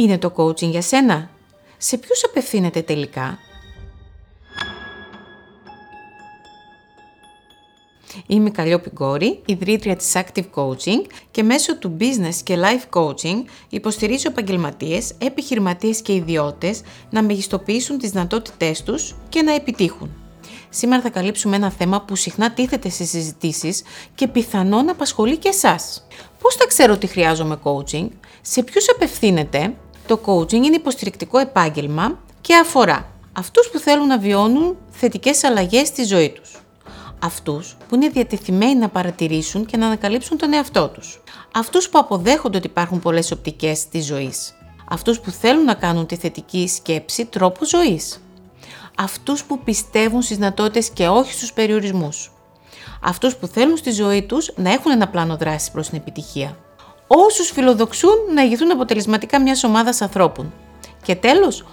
Είναι το coaching για σένα; Σε ποιους απευθύνεται τελικά; Είμαι η Καλλιόπη Γκόρη, ιδρύτρια της Active Coaching και μέσω του Business και Life Coaching υποστηρίζω επαγγελματίες, επιχειρηματίες και ιδιώτες να μεγιστοποιήσουν τις δυνατότητές τους και να επιτύχουν. Σήμερα θα καλύψουμε ένα θέμα που συχνά τίθεται σε συζητήσεις και πιθανόν απασχολεί και εσάς. Πώς θα ξέρω ότι χρειάζομαι coaching, σε ποιους απευθύνεται, το coaching είναι υποστηρικτικό επάγγελμα και αφορά αυτούς που θέλουν να βιώνουν θετικές αλλαγές στη ζωή τους. Αυτούς που είναι διατεθειμένοι να παρατηρήσουν και να ανακαλύψουν τον εαυτό τους. Αυτούς που αποδέχονται ότι υπάρχουν πολλές οπτικές της ζωής. Αυτούς που θέλουν να κάνουν τη θετική σκέψη τρόπο ζωής. Αυτούς που πιστεύουν στις δυνατότητες και όχι στους περιορισμούς. Αυτούς που θέλουν στη ζωή τους να έχουν ένα πλάνο δράσης προς την επιτυχία όσους φιλοδοξούν να ηγηθούν αποτελεσματικά μιας ομάδας ανθρώπων. Και τέλος,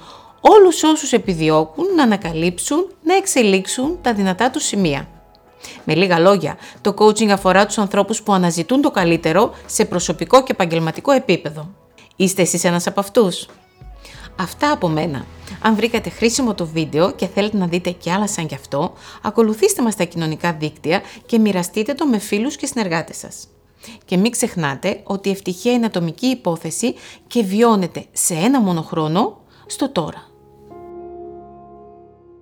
όλους όσους επιδιώκουν να ανακαλύψουν, να εξελίξουν τα δυνατά τους σημεία. Με λίγα λόγια, το coaching αφορά τους ανθρώπους που αναζητούν το καλύτερο σε προσωπικό και επαγγελματικό επίπεδο. Είστε εσείς ένας από αυτούς; Αυτά από μένα. Αν βρήκατε χρήσιμο το βίντεο και θέλετε να δείτε και άλλα σαν κι αυτό, ακολουθήστε μας στα κοινωνικά δίκτυα και μοιραστείτε το με φίλους και συνεργάτες σας. Και μην ξεχνάτε ότι η ευτυχία είναι ατομική υπόθεση και βιώνεται σε ένα μόνο χρόνο στο τώρα.